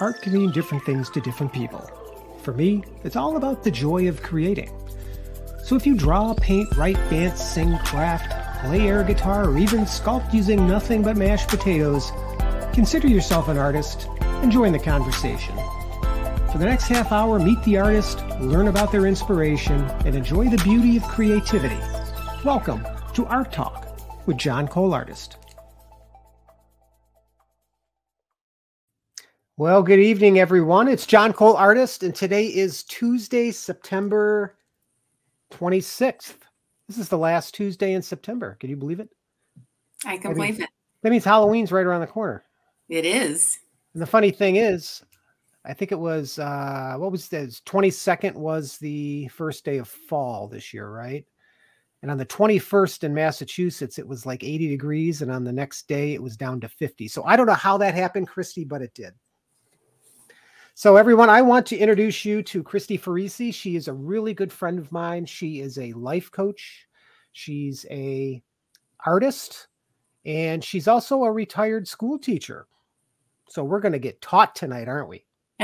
art can mean different things to different people. For me, it's all about the joy of creating. So if you draw, paint, write, dance, sing, craft, play air guitar, or even sculpt using nothing but mashed potatoes, consider yourself an artist and join the conversation. For the next half hour, meet the artist, learn about their inspiration, and enjoy the beauty of creativity. Welcome to Art Talk with John Cole Artist. Well, good evening, everyone. It's John Cole Artist, and today is Tuesday, September 26th. This is the last Tuesday in September. Can you believe it? I can believe it. That means Halloween's right around the corner. It is. And the funny thing is, I think it was uh what was this? 22nd was the first day of fall this year, right? And on the 21st in Massachusetts, it was like 80 degrees, and on the next day it was down to 50. So I don't know how that happened, Kristi, but it did. So, everyone, I want to introduce you to Kristi Ferrise. She is a really good friend of mine. She is a life coach. She's a artist, and she's also a retired school teacher. So we're going to get taught tonight, aren't we?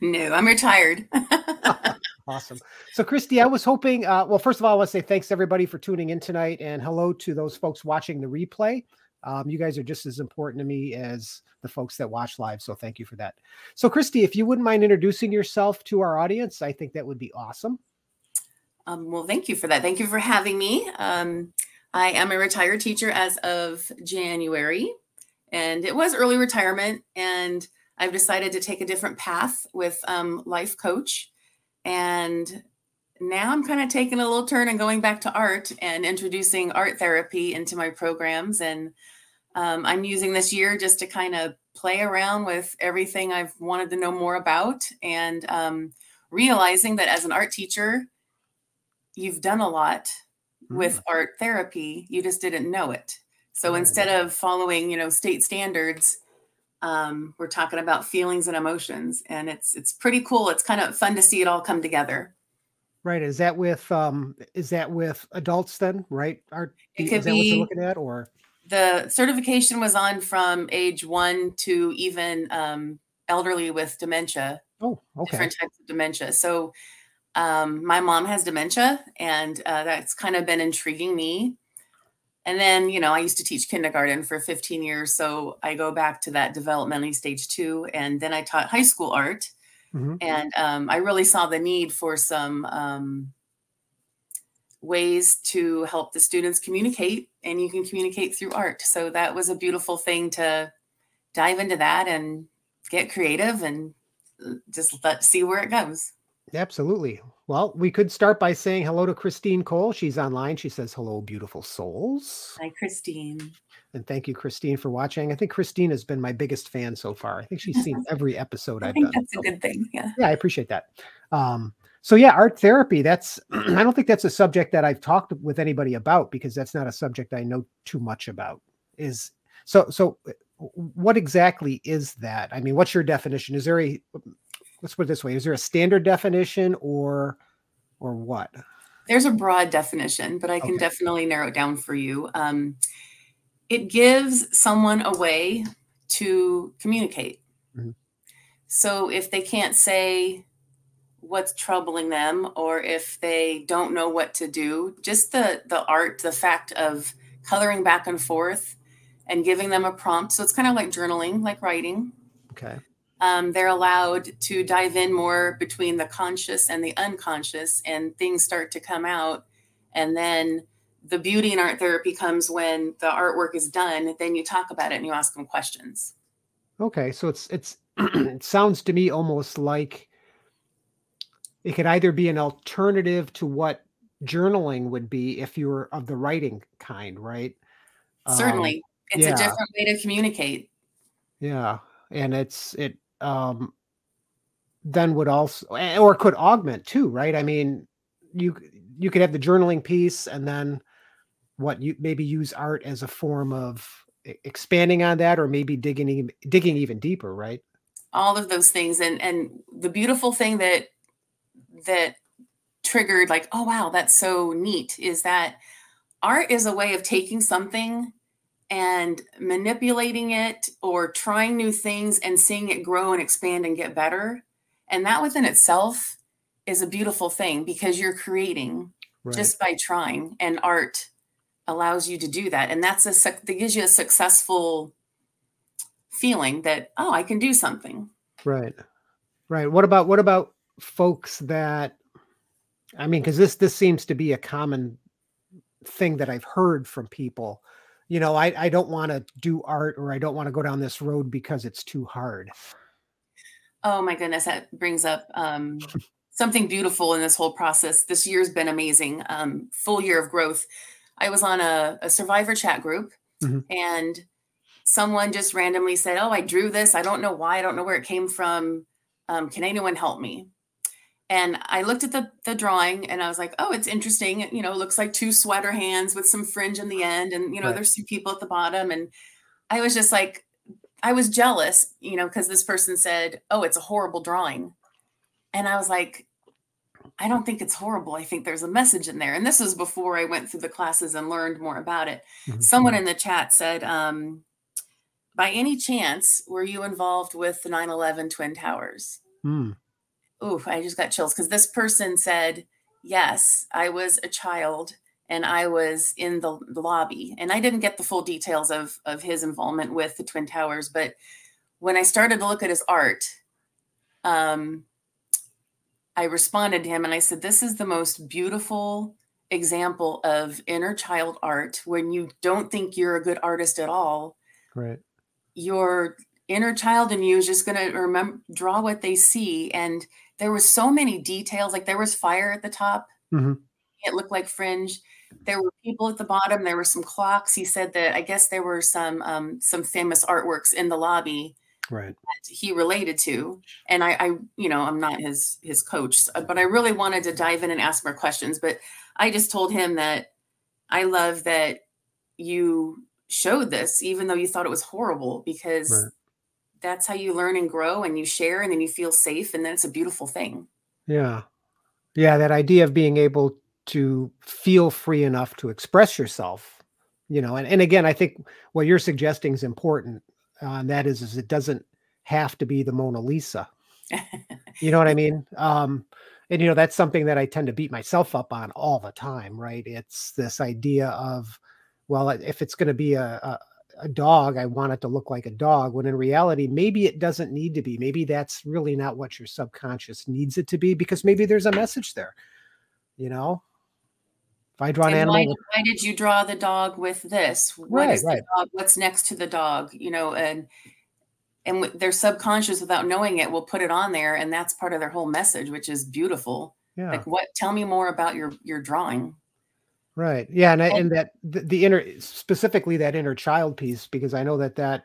no, I'm retired. awesome. So, Kristi, I was hoping. Uh, well, first of all, I want to say thanks everybody for tuning in tonight, and hello to those folks watching the replay. Um, you guys are just as important to me as the folks that watch live. So thank you for that. So, Kristi, if you wouldn't mind introducing yourself to our audience, I think that would be awesome. Um, well, thank you for that. Thank you for having me. Um, I am a retired teacher as of January, and it was early retirement. And I've decided to take a different path with um, life coach. And now I'm kind of taking a little turn and going back to art and introducing art therapy into my programs. And um, I'm using this year just to kind of play around with everything I've wanted to know more about and um, realizing that as an art teacher, you've done a lot mm. with art therapy. You just didn't know it. So instead of following, you know, state standards, um, we're talking about feelings and emotions, and it's it's pretty cool. It's kind of fun to see it all come together. Right. Is that with um is that with adults then, right? Are it could is that what you're looking at or the certification was on from age one to even um elderly with dementia. Oh, okay. Different types of dementia. So um my mom has dementia and uh, that's kind of been intriguing me. And then, you know, I used to teach kindergarten for 15 years. So I go back to that developmentally stage two. And then I taught high school art Mm-hmm. And um, I really saw the need for some um, ways to help the students communicate, and you can communicate through art. So that was a beautiful thing to dive into that and get creative and uh, just let see where it goes. Absolutely. Well, we could start by saying hello to Christine Cole. She's online. She says, Hello, beautiful souls. Hi, Christine. And thank you, Christine, for watching. I think Christine has been my biggest fan so far. I think she's seen every episode I think done. That's a good thing. Yeah. Yeah, I appreciate that. Um, so yeah, art therapy. That's I don't think that's a subject that I've talked with anybody about because that's not a subject I know too much about. Is so so what exactly is that? I mean, what's your definition? Is there a let's put it this way, is there a standard definition or or what? There's a broad definition, but I can okay. definitely narrow it down for you. Um, it gives someone a way to communicate. Mm-hmm. So if they can't say what's troubling them or if they don't know what to do, just the the art, the fact of coloring back and forth and giving them a prompt. So it's kind of like journaling, like writing. Okay. Um, they're allowed to dive in more between the conscious and the unconscious, and things start to come out. And then the beauty in art therapy comes when the artwork is done then you talk about it and you ask them questions. Okay so it's it's it sounds to me almost like it could either be an alternative to what journaling would be if you were of the writing kind right? Certainly. Um, it's yeah. a different way to communicate. Yeah and it's it um then would also or could augment too right? I mean you you could have the journaling piece and then what you maybe use art as a form of expanding on that or maybe digging digging even deeper right all of those things and and the beautiful thing that that triggered like oh wow that's so neat is that art is a way of taking something and manipulating it or trying new things and seeing it grow and expand and get better. And that within itself is a beautiful thing because you're creating right. just by trying and art allows you to do that. And that's a that gives you a successful feeling that oh i can do something. Right. Right. What about what about folks that i mean because this this seems to be a common thing that i've heard from people. You know i i don't want to do art or i don't want to go down this road because it's too hard. Oh my goodness that brings up um something beautiful in this whole process. This year's been amazing. Um full year of growth I was on a, a survivor chat group mm-hmm. and someone just randomly said, Oh, I drew this. I don't know why. I don't know where it came from. Um, can anyone help me? And I looked at the, the drawing and I was like, oh, it's interesting. You know, it looks like two sweater hands with some fringe in the end. And, you know, right. there's two people at the bottom. And I was just like, I was jealous, you know, because this person said, oh, it's a horrible drawing. And I was like, I don't think it's horrible. I think there's a message in there. And this was before I went through the classes and learned more about it. Mm-hmm. Someone in the chat said, um, by any chance, were you involved with the 9 11 Twin Towers? Mm. Ooh, I just got chills because this person said, yes, I was a child and I was in the, the lobby. And I didn't get the full details of, of his involvement with the Twin Towers. But when I started to look at his art, um, I responded to him and I said, This is the most beautiful example of inner child art when you don't think you're a good artist at all. Right. Your inner child in you is just going to remember, draw what they see. And there was so many details. Like there was fire at the top. Mm-hmm. It looked like fringe. There were people at the bottom. There were some clocks. He said that I guess there were some um, some famous artworks in the lobby right. he related to and I, I you know i'm not his his coach but i really wanted to dive in and ask more questions but i just told him that i love that you showed this even though you thought it was horrible because right. that's how you learn and grow and you share and then you feel safe and then it's a beautiful thing. Yeah. Yeah that idea of being able to feel free enough to express yourself you know and, and again i think what you're suggesting is important uh, and that is, is it doesn't have to be the Mona Lisa. you know what I mean? Um, and you know that's something that I tend to beat myself up on all the time, right? It's this idea of, well, if it's going to be a, a a dog, I want it to look like a dog. When in reality, maybe it doesn't need to be. Maybe that's really not what your subconscious needs it to be because maybe there's a message there. You know, if I draw an animal, why, why, did you draw the dog with this? What right, is right. Dog, what's next to the dog? You know, and and their subconscious, without knowing it, will put it on there, and that's part of their whole message, which is beautiful. Yeah. Like, what? Tell me more about your your drawing. Right. Yeah, and, and, and that the, the inner, specifically that inner child piece, because I know that that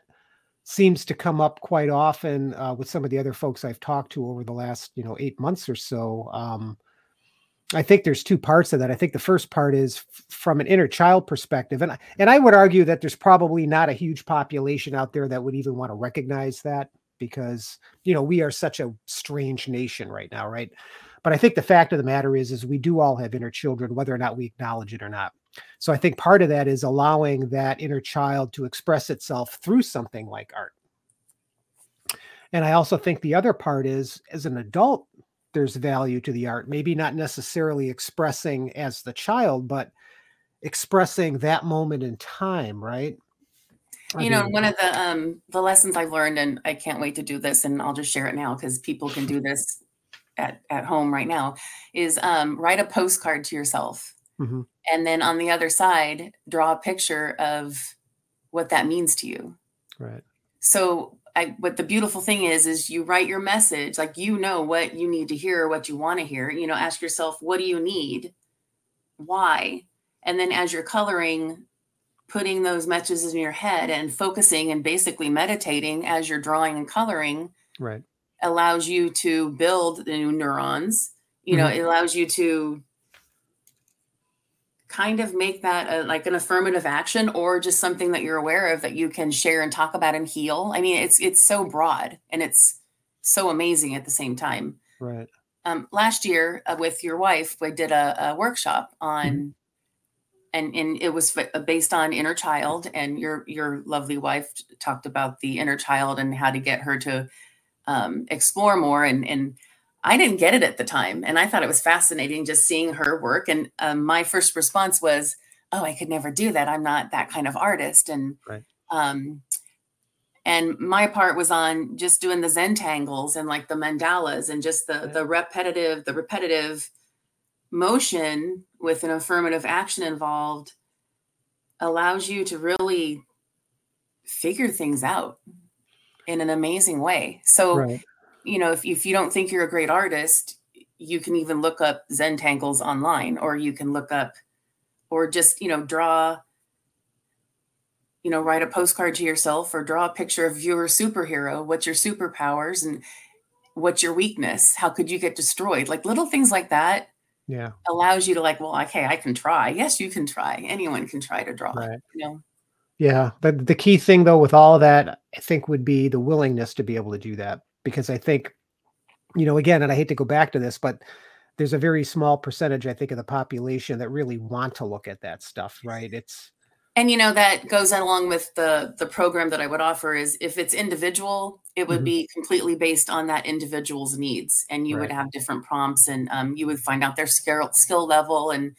seems to come up quite often uh, with some of the other folks I've talked to over the last, you know, eight months or so. Um, I think there's two parts of that. I think the first part is f- from an inner child perspective, and and I would argue that there's probably not a huge population out there that would even want to recognize that because you know we are such a strange nation right now, right? But I think the fact of the matter is, is we do all have inner children, whether or not we acknowledge it or not. So I think part of that is allowing that inner child to express itself through something like art. And I also think the other part is, as an adult, there's value to the art maybe not necessarily expressing as the child but expressing that moment in time right? I you know mean, one of the um the lessons i've learned and i can't wait to do this and i'll just share it now because people can do this at, at home right now is um write a postcard to yourself. Mm-hmm. and then on the other side draw a picture of what that means to you. Right. So I, what the beautiful thing is is you write your message like you know what you need to hear what you want to hear you know ask yourself what do you need? Why? And then as you're coloring putting those messages in your head and focusing and basically meditating as you're drawing and coloring right. allows you to build the new neurons you know mm-hmm. it allows you to kind of make that a, like an affirmative action or just something that you're aware of that you can share and talk about and heal? I mean it's it's so broad and it's so amazing at the same time. Right. Um, last year uh, with your wife we did a, a workshop on mm-hmm. and and it was based on inner child and your your lovely wife talked about the inner child and how to get her to um, explore more and and I didn't get it at the time and I thought it was fascinating just seeing her work and um, my first response was oh I could never do that I'm not that kind of artist and right. um, and my part was on just doing the Zentangles and like the mandalas and just the the repetitive the repetitive motion with an affirmative action involved allows you to really figure things out in an amazing way. So, right. You know, if, if you don't think you're a great artist, you can even look up Zentangles online, or you can look up, or just, you know, draw, you know, write a postcard to yourself or draw a picture of your superhero. What's your superpowers and what's your weakness? How could you get destroyed? Like little things like that yeah allows you to like well okay i can try yes you can try anyone can try to draw right. you know yeah the, the key thing though with all of that i think would be the willingness to be able to do that because i think you know again and i hate to go back to this but there's a very small percentage i think of the population that really want to look at that stuff right it's and you know that goes along with the the program that i would offer is if it's individual it would mm-hmm. be completely based on that individual's needs and you right. would have different prompts and um, you would find out their skill skill level and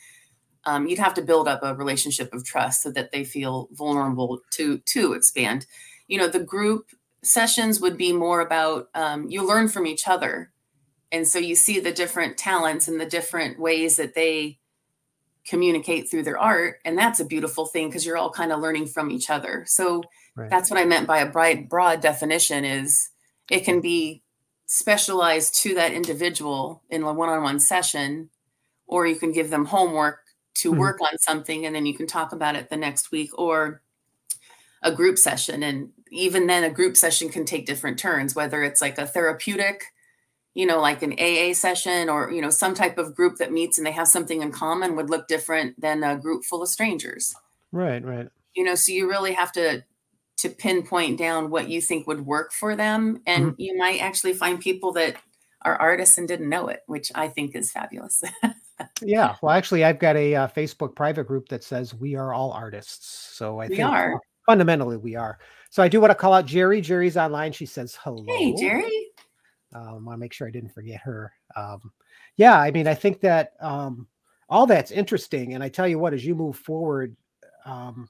um, you'd have to build up a relationship of trust so that they feel vulnerable to to expand you know the group sessions would be more about um, you learn from each other and so you see the different talents and the different ways that they communicate through their art and that's a beautiful thing because you're all kind of learning from each other so right. that's what i meant by a bright broad definition is it can be specialized to that individual in a one-on-one session or you can give them homework to mm-hmm. work on something and then you can talk about it the next week or a group session and even then a group session can take different turns whether it's like a therapeutic you know, like an AA session or, you know, some type of group that meets and they have something in common would look different than a group full of strangers. Right, right. You know, so you really have to to pinpoint down what you think would work for them and mm-hmm. you might actually find people that are artists and didn't know it, which I think is fabulous. yeah, well actually I've got a uh, Facebook private group that says we are all artists. So I we think are. fundamentally we are. So I do want to call out Jerry. Jerry's online. She says hello. Hey, Jerry. Um, I want to make sure I didn't forget her. Um, yeah, I mean, I think that um, all that's interesting, and I tell you what, as you move forward, um,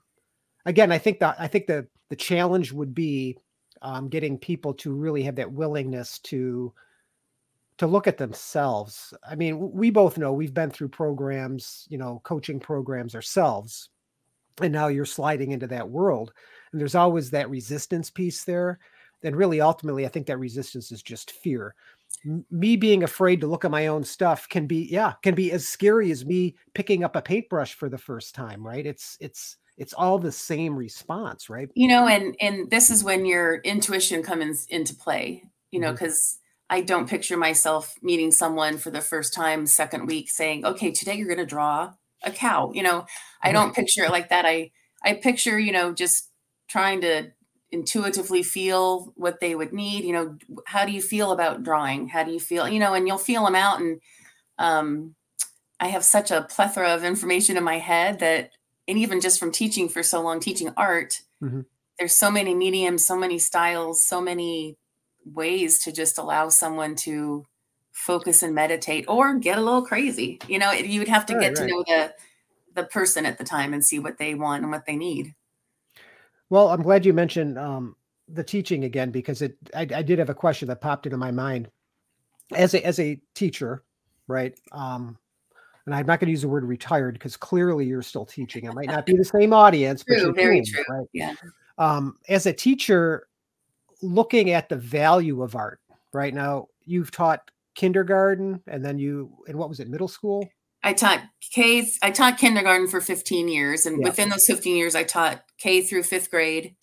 again, I think that I think the the challenge would be um, getting people to really have that willingness to to look at themselves. I mean, we both know we've been through programs, you know, coaching programs ourselves, and now you're sliding into that world, and there's always that resistance piece there then really ultimately i think that resistance is just fear. M- me being afraid to look at my own stuff can be yeah can be as scary as me picking up a paintbrush for the first time right? It's it's it's all the same response right? You know and and this is when your intuition comes into play you know because mm-hmm. i don't picture myself meeting someone for the first time second week saying okay today you're going to draw a cow you know? I don't picture it like that. I i picture you know just trying to intuitively feel what they would need you know how do you feel about drawing how do you feel you know and you'll feel them out and um, i have such a plethora of information in my head that and even just from teaching for so long teaching art mm-hmm. there's so many mediums so many styles so many ways to just allow someone to focus and meditate or get a little crazy you know you would have to right, get right. to know the the person at the time and see what they want and what they need well, I'm glad you mentioned um, the teaching again because it. I, I, did have a question that popped into my mind as a as a teacher, right? Um, and I'm not going to use the word retired because clearly you're still teaching. It might not be the same audience, true, very true. Right? Yeah. Um, as a teacher, looking at the value of art, right now, you've taught kindergarten, and then you, and what was it, middle school? I taught K. I taught kindergarten for 15 years, and yeah. within those 15 years, I taught K through fifth grade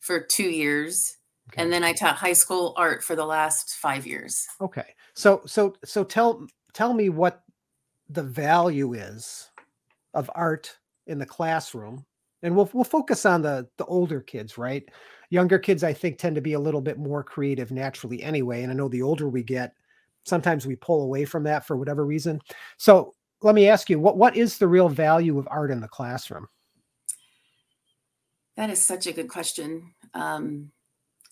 for two years, okay. and then I taught high school art for the last five years. Okay, so so so tell tell me what the value is of art in the classroom, and we'll we'll focus on the the older kids, right? Younger kids, I think, tend to be a little bit more creative naturally, anyway. And I know the older we get, sometimes we pull away from that for whatever reason. So let me ask you what what is the real value of art in the classroom? That is such a good question. Um,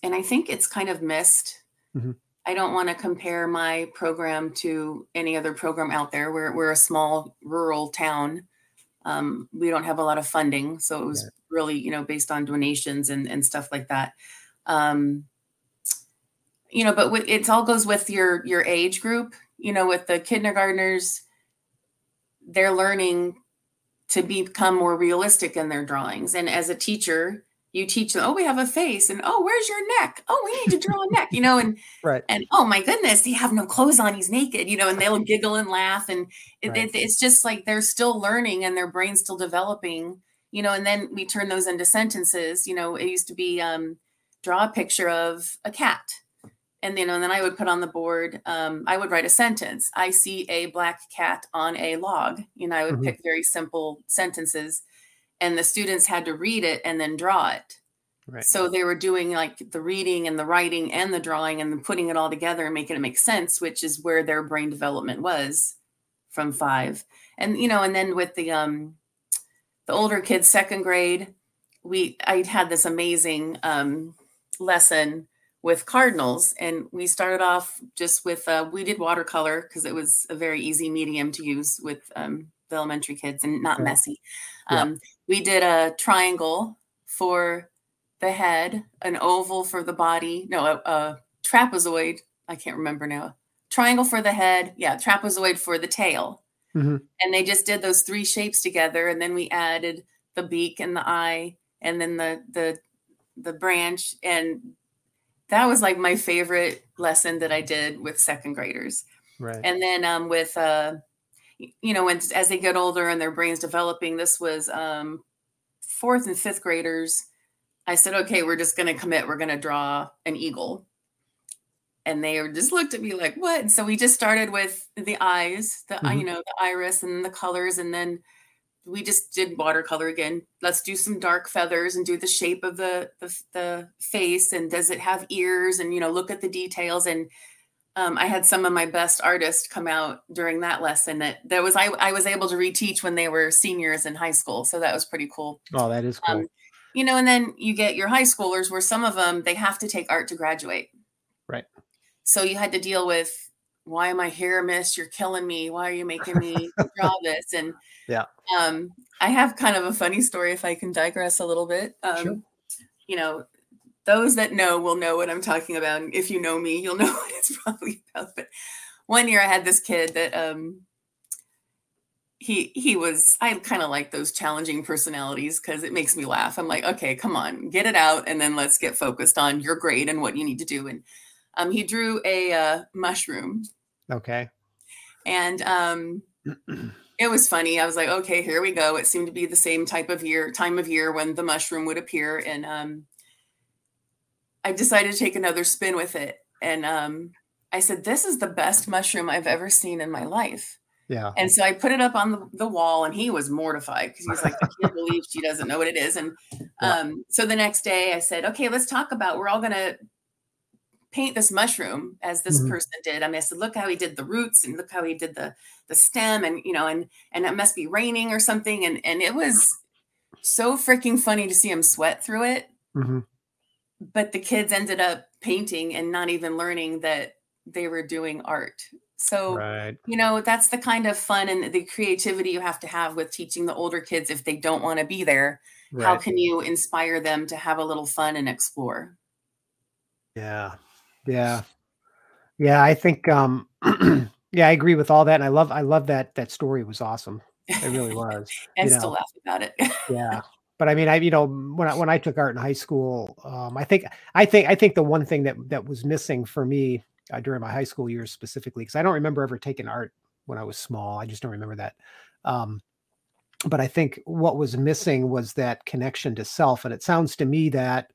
and I think it's kind of missed. Mm-hmm. I don't want to compare my program to any other program out there. We're, we're a small rural town. Um, we don't have a lot of funding. So it was really, you know, based on donations and, and stuff like that. Um, you know, but with, it all goes with your, your age group, you know, with the kindergartners, they're learning to become more realistic in their drawings. And as a teacher, you teach them, oh, we have a face, and oh, where's your neck? Oh, we need to draw a neck, you know, and right, and oh my goodness, he have no clothes on, he's naked, you know, and they'll giggle and laugh, and it, right. it, it's just like they're still learning and their brain's still developing, you know, and then we turn those into sentences. You know, it used to be um, draw a picture of a cat, and you know, and then I would put on the board, um, I would write a sentence. I see a black cat on a log. You know, I would mm-hmm. pick very simple sentences and the students had to read it and then draw it. Right. So they were doing like the reading and the writing and the drawing and then putting it all together and making it make sense, which is where their brain development was from five. And you know, and then with the um the older kids, second grade, we I had this amazing um lesson with cardinals and we started off just with uh, we did watercolor because it was a very easy medium to use with um, the elementary kids and not messy um, we did a triangle for the head, an oval for the body, no, a, a trapezoid. I can't remember now. Triangle for the head, yeah, trapezoid for the tail. Mm-hmm. And they just did those three shapes together, and then we added the beak and the eye, and then the the the branch, and that was like my favorite lesson that I did with second graders. Right. And then um, with uh, you know, when as they get older and their brains developing, this was um, fourth and fifth graders. I said, okay, we're just going to commit. We're going to draw an eagle. And they just looked at me like, what? And so we just started with the eyes, the, mm-hmm. you know, the iris and the colors. And then we just did watercolor again. Let's do some dark feathers and do the shape of the, the, the face. And does it have ears? And, you know, look at the details. And um, I had some of my best artists come out during that lesson that that was I, I was able to reteach when they were seniors in high school. So that was pretty cool. Oh, that is cool. Um, you know, and then you get your high schoolers where some of them they have to take art to graduate. Right. So you had to deal with why am I here, miss? You're killing me. Why are you making me draw this? And yeah. Um, I have kind of a funny story if I can digress a little bit. Um, sure. you know, those that know will know what I'm talking about. And if you know me, you'll know what it's probably about. But one year I had this kid that um he he was I kind of like those challenging personalities because it makes me laugh. I'm like, okay, come on, get it out, and then let's get focused on your grade and what you need to do. And um, he drew a uh, mushroom. Okay. And um, it was funny. I was like, okay, here we go. It seemed to be the same type of year, time of year when the mushroom would appear, and um, I decided to take another spin with it. And um, I said, This is the best mushroom I've ever seen in my life. Yeah. And so I put it up on the, the wall and he was mortified because he was like, I can't believe she doesn't know what it is. And um, so the next day I said, Okay, let's talk about we're all gonna paint this mushroom as this mm-hmm. person did. I mean, I said, look how he did the roots and look how he did the the stem and you know, and and it must be raining or something. And and it was so freaking funny to see him sweat through it. Mm-hmm but the kids ended up painting and not even learning that they were doing art. So, right. you know, that's the kind of fun and the creativity you have to have with teaching the older kids if they don't want to be there. Right. How can you inspire them to have a little fun and explore? Yeah. Yeah. Yeah, I think um yeah, I agree with all that and I love I love that that story was awesome. It really was. I still know. laugh about it. yeah but I mean, I you know when I when I took art in high school, um, I think I think I think the one thing that that was missing for me uh, during my high school years specifically, because I don't remember ever taking art when I was small. I just don't remember that. Um, but I think what was missing was that connection to self, and it sounds to me that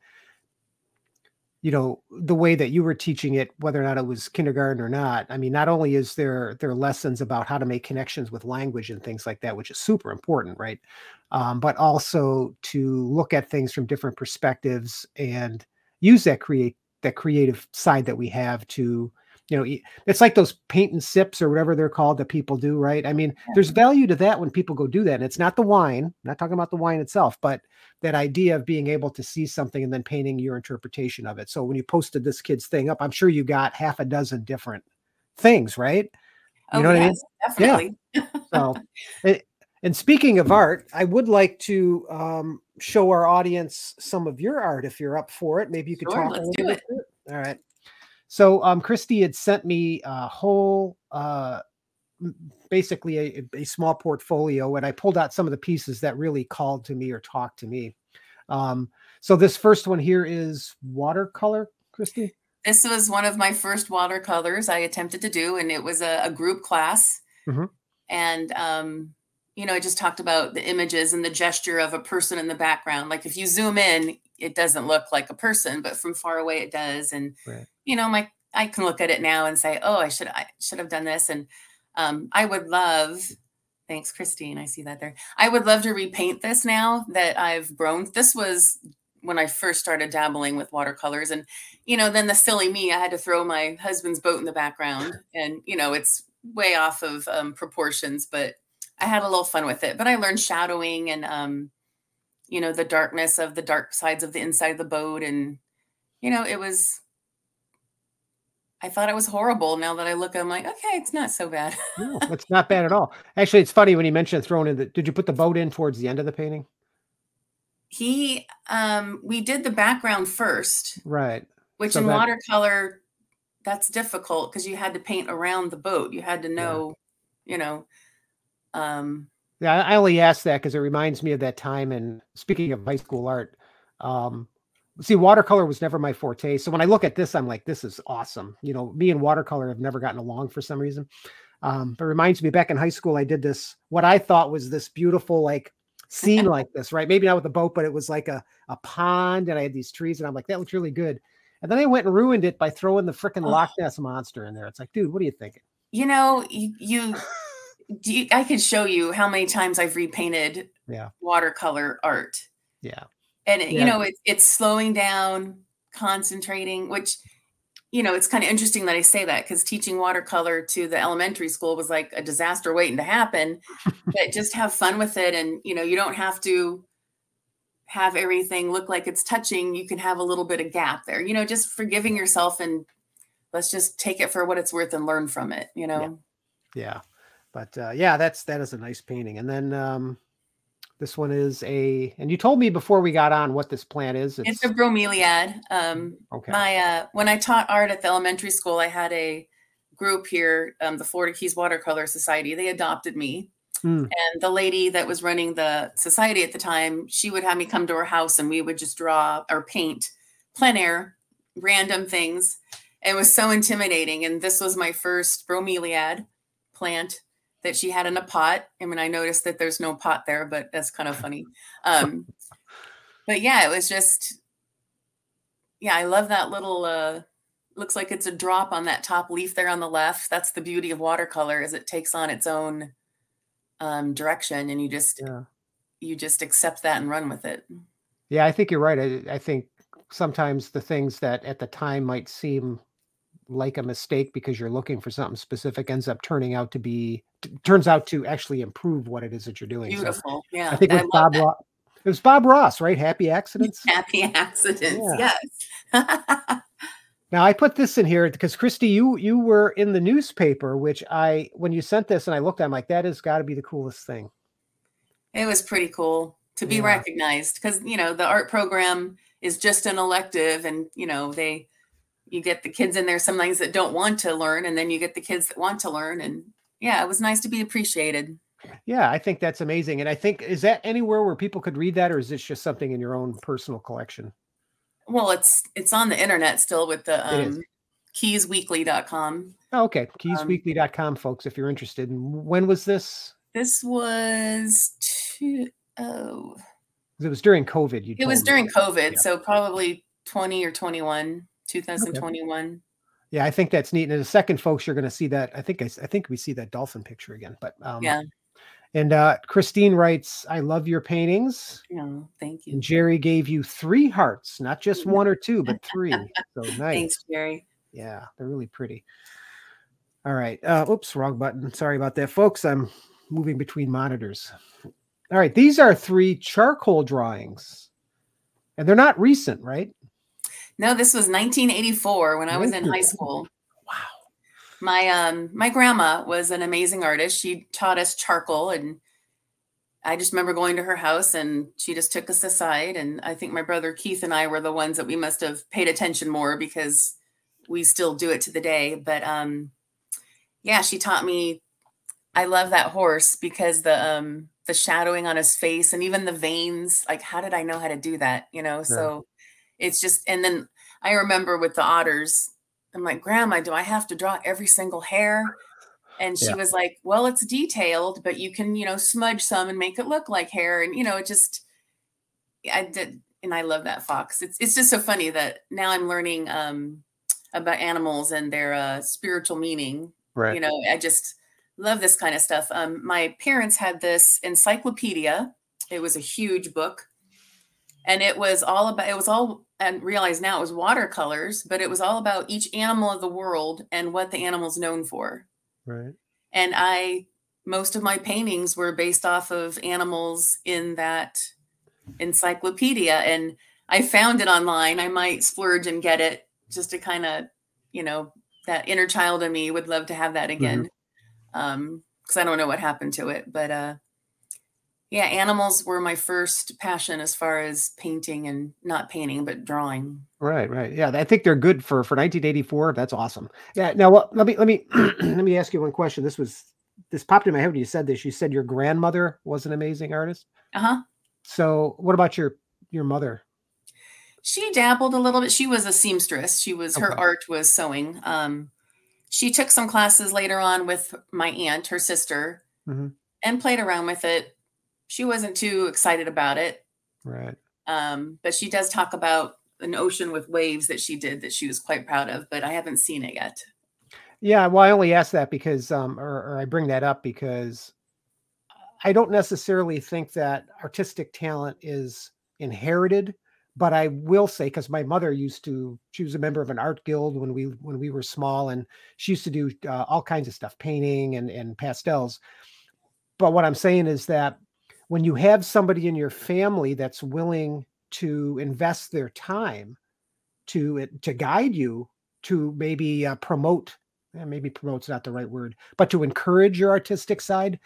you know the way that you were teaching it whether or not it was kindergarten or not i mean not only is there there lessons about how to make connections with language and things like that which is super important right? Um, but also to look at things from different perspectives and use that create that creative side that we have to you know, it's like those paint and sips or whatever they're called that people do, right? I mean, there's value to that when people go do that. And it's not the wine, I'm not talking about the wine itself, but that idea of being able to see something and then painting your interpretation of it. So when you posted this kid's thing up, I'm sure you got half a dozen different things, right? You oh, know what I mean? Definitely. Yeah. So, it, and speaking of art, I would like to um, show our audience some of your art if you're up for it. Maybe you could Sure, talk a let's little do bit. it. to it. All right. So um, Kristi had sent me a whole, uh, basically a, a small portfolio, and I pulled out some of the pieces that really called to me or talked to me. Um, so this first one here is watercolor, Kristi. This was one of my first watercolors I attempted to do, and it was a, a group class. Mhm. And, um, you know, I just talked about the images and the gesture of a person in the background. Like if you zoom in, it doesn't look like a person, but from far away it does. And, Right. you know, my I can look at it now and say, oh, I should I should have done this. And um, I would love, thanks, Christine. I see that there. I would love to repaint this now that I've grown. This was when I first started dabbling with watercolors. And you know, then the silly me, I had to throw my husband's boat in the background, and you know, it's way off of um, proportions, but I had a little fun with it. But I learned shadowing and, um, you know, the darkness of the dark sides of the inside of the boat, and you know, it was. I thought it was horrible. Now that I look, I'm like, okay, it's not so bad. No, it's not bad at all. Actually, it's funny when you mentioned throwing in the. Did you put the boat in towards the end of the painting? he, um, we did the background first, Right. which So in that- watercolor that's difficult because you had to paint around the boat you had to Yeah. know you know um Yeah, I only asked that because it reminds me of that time. And speaking of high school art, um, see, watercolor was never my forte. So when I look at this, I'm like, this is awesome. You know, me and watercolor have never gotten along for some reason. Um, but it reminds me back in high school, I did this, what I thought was this beautiful, like scene like this, right? Maybe not with a boat, but it was like a, a pond and I had these trees and I'm like, that looks really good. And then I went and ruined it by throwing the freaking Oh. Loch Ness monster in there. It's like, dude, what are you thinking? you know you, you do you, i could show you how many times i've repainted Yeah. watercolor art Yeah. and it- Yeah. you know it, it's slowing down concentrating which you know it's kind of interesting that i say that because teaching watercolor to the elementary school was like a disaster waiting to happen but just have fun with it and you know you don't have to have everything look like it's touching you can have a little bit of gap there you know just forgiving yourself and let's just take it for what it's worth and learn from it you know Yeah. But uh, yeah, that's that is a nice painting. And then um, this one is a and you told me before we got on what this plant is. it's a bromeliad um okay. my uh when i taught art at the elementary school i had a group here um, the florida keys watercolor society they adopted me Hmm. and the lady that was running the society at the time she would have me come to her house and we would just draw or paint plein air random things it was so intimidating and this was my first bromeliad plant that she had in a pot i mean i noticed that there's no pot there but that's kind of funny um but yeah it was just yeah i love that little uh looks like it's a drop on that top leaf there on the left that's the beauty of watercolor is it takes on its own um direction and you just Yeah. you just accept that and run with it Yeah, I think you're right. I, I think sometimes the things that at the time might seem like a mistake because you're looking for something specific ends up turning out to be t- turns out to actually improve what it is that you're doing. So beautiful yeah I think with love Bob. Ross, it was Bob Ross, right? Happy accidents. happy accidents Yeah. yes Now I put this in here because Kristi, you you were in the newspaper, which I when you sent this and I looked, I'm like, that has got to be the coolest thing. it was pretty cool to be Yeah. recognized because you know the art program is just an elective and you know they you get the kids in there sometimes that don't want to learn and then you get the kids that want to learn and yeah it was nice to be appreciated Yeah, I think that's amazing. And I think is that anywhere where people could read that, or is this just something in your own personal collection? well it's it's on the internet still with the um keysweekly.com Oh, okay. Um, Keysweekly.com, folks, if you're interested. And when was this? this was two oh It was during COVID. You it was me. during covid Yeah. so probably 20 or 21 2021 Yeah, I think that's neat. And in a second, folks, you're going to see that. I think I, I think we see that dolphin picture again. But um, yeah And uh, Christine writes, "I love your paintings." no thank you And Jerry gave you three hearts, not just one or two, but three. So nice. thanks jerry Yeah, they're really pretty. All right. Uh, oops, wrong button. Sorry about that, folks. I'm moving between monitors. All right. These are three charcoal drawings, and they're not recent, right? No, this was 1984 when I was in high school. Wow. My um my grandma was an amazing artist. She taught us charcoal and I just remember going to her house and she just took us aside and I think my brother Keith and I were the ones that we must have paid attention more because we still do it to the day, but um yeah, she taught me I love that horse because the um the shadowing on his face and even the veins, like how did I know how to do that, you know? So it's just and then I remember with the otters, I'm like, Grandma, do I have to draw every single hair? And she Yeah. was like, Well, it's detailed, but you can, you know, smudge some and make it look like hair. And, you know, it just, I did. And I love that fox. It's, it's just so funny that now I'm learning um, about animals and their uh, spiritual meaning. Right. You know, I just love this kind of stuff. Um, my parents had this encyclopedia. It was a huge book and it was all about it was all and realize now it was watercolors but it was all about each animal of the world and what the animal's known for. Right. and i most of my paintings were based off of animals in that encyclopedia and i found it online. I might splurge and get it just to kind of you know that inner child in me would love to have that again. Um because i don't know what happened to it but uh yeah animals were my first passion as far as painting and not painting but drawing Right, right. Yeah, I think they're good for for 1984. That's awesome. Yeah. Now, well, let me let me let me ask you one question. This was this popped in my head when you said this. You said your grandmother was an amazing artist. uh-huh So, what about your your mother? She dabbled a little bit. She was a seamstress. She was her art was sewing. Um, she took some classes later on with my aunt, her sister, Mhm. and played around with it. She wasn't too excited about it, Right. um, but she does talk about an ocean with waves that she did that she was quite proud of. But I haven't seen it yet. Yeah. Well, I only ask that because, um, or, or I bring that up because I don't necessarily think that artistic talent is inherited, but I will say because my mother used to, she was a member of an art guild when we when we were small, and she used to do uh, all kinds of stuff, painting and and pastels. But what I'm saying is that when you have somebody in your family that's willing to invest their time to it to guide you to maybe uh, promote eh, maybe promote's not the right word but to encourage your artistic side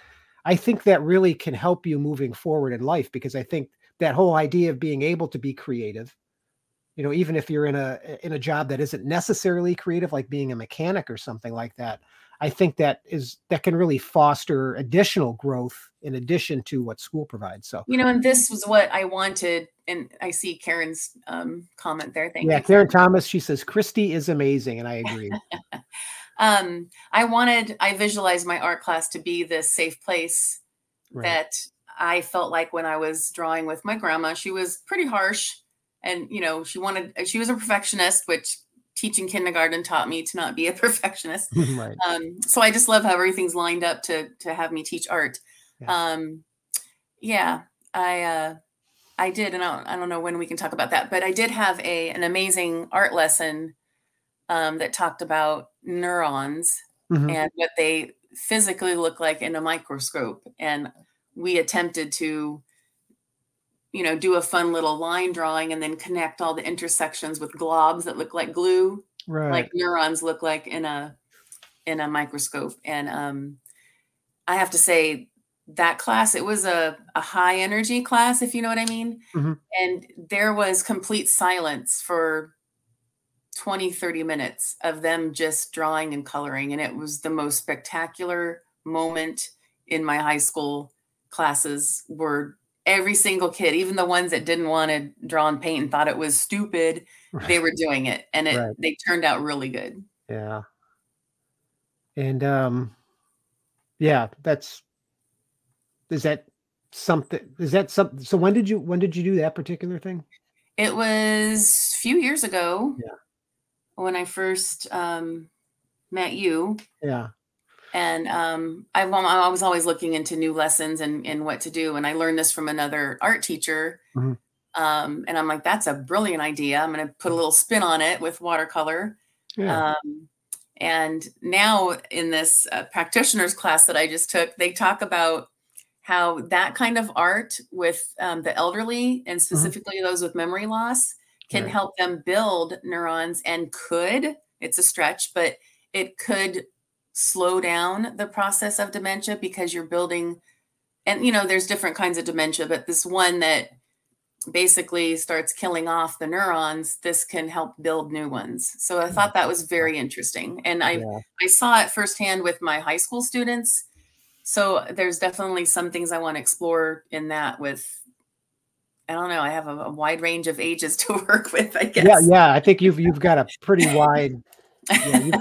i think that really can help you moving forward in life because i think that whole idea of being able to be creative you know even if you're in a in a job that isn't necessarily creative like being a mechanic or something like that i think that is that can really foster additional growth in addition to what school provides so You know, and this was what I wanted. And I see Karen's um, comment there. Thank you. yeah you. karen thomas she says kristi is amazing and i agree um, I wanted, I visualized my art class to be this safe place right that I felt like when I was drawing with my grandma, she was pretty harsh. And, you know, she wanted, she was a perfectionist, which teaching kindergarten taught me to not be a perfectionist. right Um, so I just love how everything's lined up to, to have me teach art. Yeah. Um, yeah, I, uh, I did, and I don't, I don't know when we can talk about that, but I did have a, an amazing art lesson um, that talked about neurons Mhm. and what they physically look like in a microscope. And we attempted to, you know, do a fun little line drawing and then connect all the intersections with globs that look like glue, right like neurons look like in a in a microscope. And um, I have to say that class, it was a, a high energy class, if you know what I mean. Mhm. And there was complete silence for 20, 30 minutes of them just drawing and coloring. And it was the most spectacular moment in my high school classes where every single kid, even the ones that didn't want to draw and paint and thought it was stupid, they were doing it. And it Right. they turned out really good. Yeah. And um yeah, that's is that something is that something so when did you when did you do that particular thing? It was a few years ago. Yeah. When I first um, met you. Yeah. And um, I, I was always looking into new lessons and, and what to do. And I learned this from another art teacher. Mhm. Um, and I'm like, that's a brilliant idea. I'm going to put a little spin on it with watercolor. Yeah. Um, and now in this uh, practitioners class that I just took, they talk about how that kind of art with um, the elderly and mm-hmm. specifically mm-hmm. those with memory loss can right. help them build neurons and could, it's a stretch, but it could slow down the process of dementia because you're building and you know there's different kinds of dementia but this one that basically starts killing off the neurons this can help build new ones. So i thought that was mm-hmm. very interesting and i yeah. i saw it firsthand with my high school students. So there's definitely some things i want to explore in that with i don't know i have a, a wide range of ages to work with i guess. yeah yeah i think you've you've got a pretty wide yeah,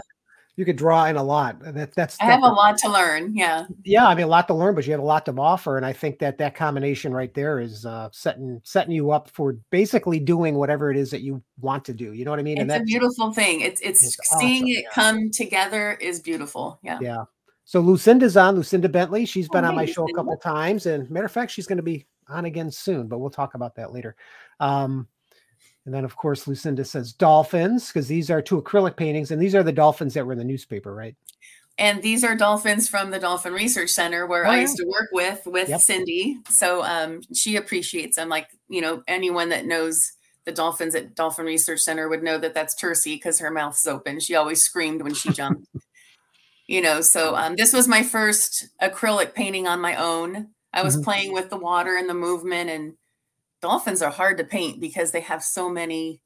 you could draw in a lot. That, that's I have a lot to learn. Yeah. Yeah, I mean a lot to learn, but you have a lot to offer, and I think that that combination right there is uh, setting setting you up for basically doing whatever it is that you want to do. You know what I mean? It's and a beautiful thing. It's it's, it's seeing awesome. it come together is beautiful. Yeah. Yeah. So Lucinda's on Lucinda Bentley. She's been oh, on my show a couple times, and matter of fact, she's going to be on again soon. But we'll talk about that later. Um, and then, of course, Lucinda says dolphins because these are two acrylic paintings, and these are the dolphins that were in the newspaper, right? And these are dolphins from the Dolphin Research Center where oh, I used to work with with yep. Cindy. So um, she appreciates them. Like you know, anyone that knows the dolphins at Dolphin Research Center would know that that's Tursi because her mouth's open. She always screamed when she jumped. you know, so um, this was my first acrylic painting on my own. I was mm-hmm. playing with the water and the movement and dolphins are hard to paint because they have so many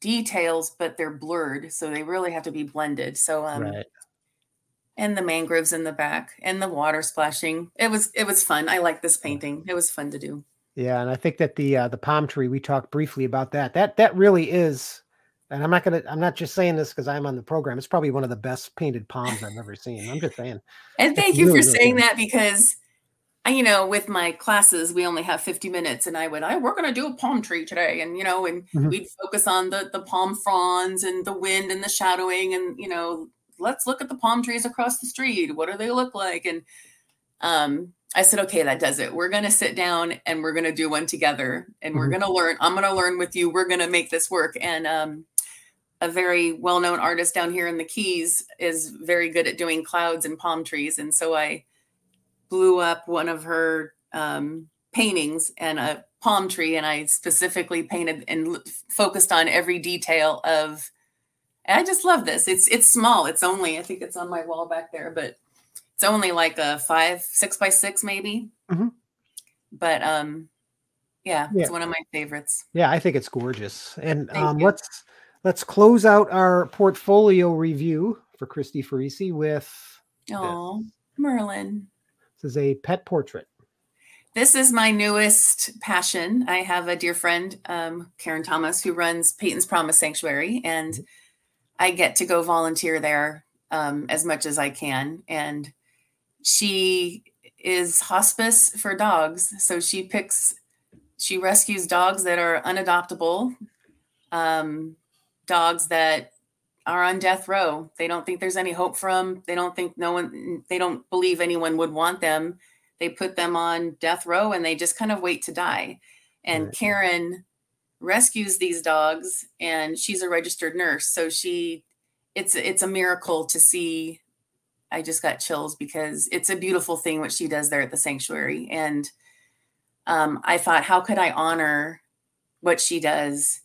details, but they're blurred. So they really have to be blended. So, um, right. and the mangroves in the back and the water splashing. It was, it was fun. I like this painting. It was fun to do. Yeah. And I think that the, uh, the palm tree, we talked briefly about that. That, that really is, and I'm not going to, I'm not just saying this because I'm on the program. It's probably one of the best painted palms I've ever seen. I'm just saying. And thank you really, for saying that because you know, with my classes, we only have 50 minutes, and I would, I we're gonna do a palm tree today, and you know, and mm-hmm. we'd focus on the the palm fronds and the wind and the shadowing, and you know, let's look at the palm trees across the street. What do they look like? And um, I said, okay, that does it. We're gonna sit down and we're gonna do one together, and mm-hmm. we're gonna learn. I'm gonna learn with you. We're gonna make this work. And um, a very well-known artist down here in the Keys is very good at doing clouds and palm trees, and so I blew up one of her um, paintings and a palm tree, and I specifically painted and focused on every detail of. I just love this. It's it's small. It's only I think it's on my wall back there, but it's only like a five six by six maybe. Mm-hmm. But um, yeah, yeah, it's one of my favorites. Yeah, I think it's gorgeous. And um, let's let's close out our portfolio review for Kristi Ferrise with. Oh, Merlin. This is a pet portrait. This is my newest passion. I have a dear friend, um, Karen Thomas, who runs Peyton's Promise Sanctuary, and mm-hmm. I get to go volunteer there um, as much as I can. And she is hospice for dogs. So she picks, she rescues dogs that are unadoptable, um, dogs that are on death row. They don't think there's any hope for them. They don't think no one, they don't believe anyone would want them. They put them on death row and they just kind of wait to die. And right. Karen rescues these dogs and she's a registered nurse. So she, it's, it's a miracle to see. I just got chills because it's a beautiful thing what she does there at the sanctuary. And um, I thought, how could I honor what she does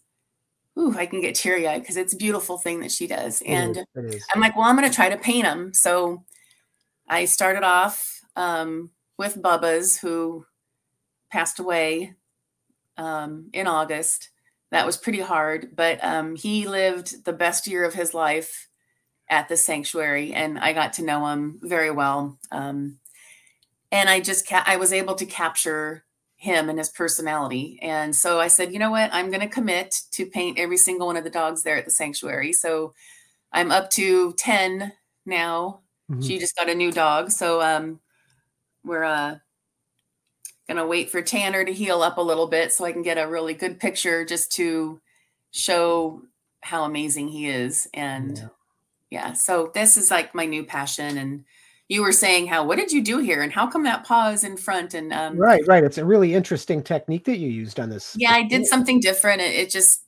ooh, I can get teary eyed because it's a beautiful thing that she does. And it is, it is. I'm like, well, I'm going to try to paint them. So I started off um, with Bubba's, who passed away um, in August. That was pretty hard, but um, he lived the best year of his life at the sanctuary, and I got to know him very well. Um, and I just ca- I was able to capture him and his personality. And so I said, you know what? I'm going to commit to paint every single one of the dogs there at the sanctuary. So I'm up to 10 now. Mm-hmm. She just got a new dog. So um, we're uh, going to wait for Tanner to heal up a little bit so I can get a really good picture just to show how amazing he is. And yeah, yeah so this is like my new passion. And you were saying how what did you do here and how come that paw is in front and um, right right it's a really interesting technique that you used on this yeah i did something different it, it just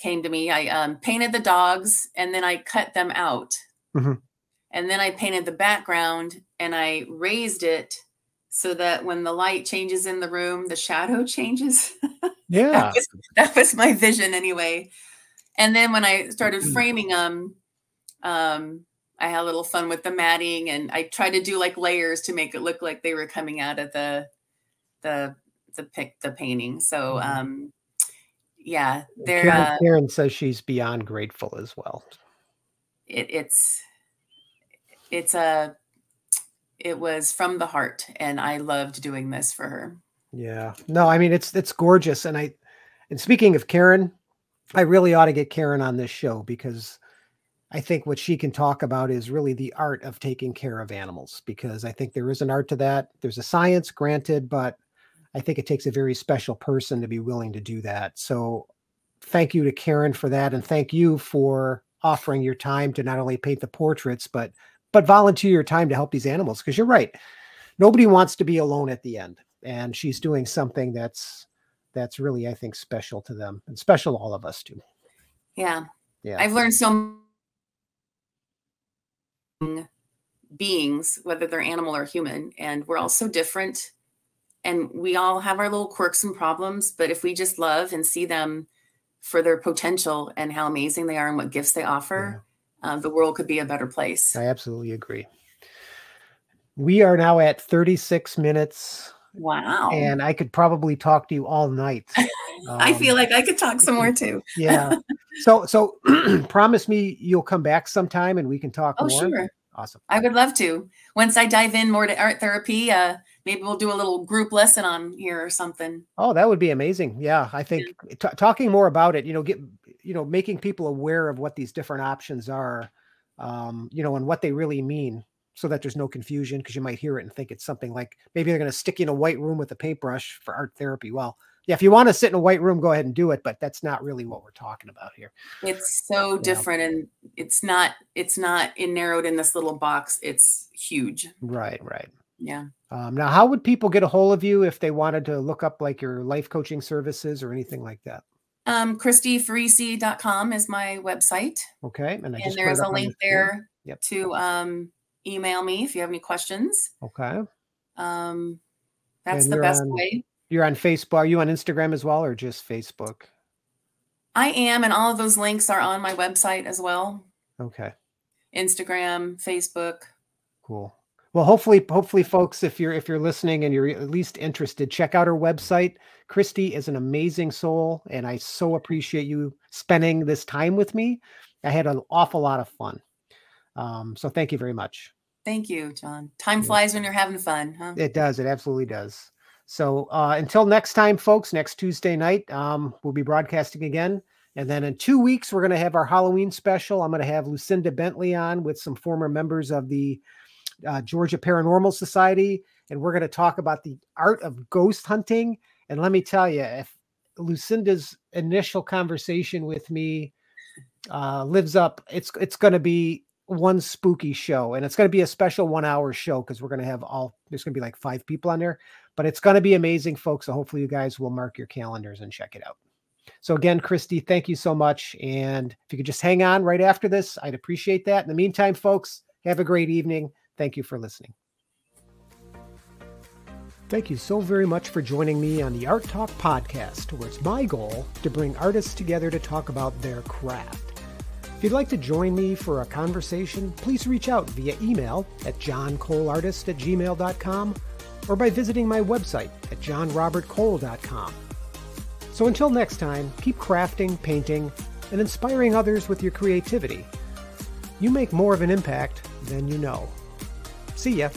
came to me. I um, painted the dogs and then I cut them out. Mm-hmm. And then I painted the background and I raised it so that when the light changes in the room, the shadow changes. Yeah. that, was, that was my vision anyway. And then when I started Mm-hmm. framing them, um, I had a little fun with the matting and I tried to do like layers to make it look like they were coming out of the the the pic the painting. So Mhm. um yeah, they're Karen, uh, Karen says she's beyond grateful as well. it, it's it's a it was from the heart and I loved doing this for her. Yeah. No, I mean it's it's gorgeous. And I and speaking of Karen, I really ought to get Karen on this show because I think what she can talk about is really the art of taking care of animals because I think there is an art to that. There's a science, granted, but I think it takes a very special person to be willing to do that. So thank you to Karen for that and thank you for offering your time to not only paint the portraits but but volunteer your time to help these animals because you're right. Nobody wants to be alone at the end and she's doing something that's that's really I think special to them and special to all of us too. Yeah. Yeah. I've learned so beings, whether they're animal or human, and we're all so different. And we all have our little quirks and problems, but if we just love and see them for their potential and how amazing they are and what gifts they offer, uh, the world could be a better place. I absolutely agree. We are now at 36 minutes Wow. and I could probably talk to you all night. I feel Um, like I could talk some more too. yeah. So so promise me you'll come back sometime and we can talk Oh, more. sure. Awesome. I would love to. Once I dive in more to art therapy, uh, maybe we'll do a little group lesson on here or something. Oh, that would be amazing. Yeah, I think t- talking more about it, you know, get you know, making people aware of what these different options are, um, you know, and what they really mean, so that there's no confusion. Because you might hear it and think it's something like maybe they're going to stick you in a white room with a paintbrush for art therapy. Well, yeah, if you want to sit in a white room, go ahead and do it, but that's not really what we're talking about here. It's so Yeah. different and it's not it's not in narrowed in this little box. It's huge. Right, right. Yeah. Um, now, how would people get a hold of you if they wanted to look up like your life coaching services or anything like that? Um, KristiFerrise.com is my website. Okay, and And there's a up the link there Yep. to um, email me if you have any questions. Okay, Um, that's And the best on- way. You're on Facebook. Are you on Instagram as well, or just Facebook? I am, and all of those links are on my website as well. Okay, Instagram, Facebook. cool. Well, hopefully, hopefully, folks, if you're if you're listening and you're at least interested, check out her website. Kristi is an amazing soul, and I so appreciate you spending this time with me. I had an awful lot of fun. Um, so thank you very much. Thank you, John. Time Yeah. flies when you're having fun, huh? It does. It absolutely does. So uh, until next time, folks, next Tuesday night, um, we'll be broadcasting again. And then in two weeks, we're going to have our Halloween special. I'm going to have Lucinda Bentley on with some former members of the uh, Georgia Paranormal Society. And we're going to talk about the art of ghost hunting. And let me tell you, if Lucinda's initial conversation with me uh, lives up, it's it's going to be one spooky show, and it's going to be a special one hour show because we're going to have all. There's going to be like five people on there, but it's going to be amazing, folks. So hopefully you guys will mark your calendars and check it out. So again, Kristi, thank you so much, and if you could just hang on right after this, I'd appreciate that. In the meantime, folks, have a great evening. Thank you for listening. Thank you so very much for joining me on the Art Talk podcast, where it's my goal to bring artists together to talk about their craft. If you'd like to join me for a conversation, please reach out via email at johncoleartist at gmail.com or by visiting my website at johnrobertcole.com. So until next time, keep crafting, painting, and inspiring others with your creativity. You make more of an impact than you know. See ya.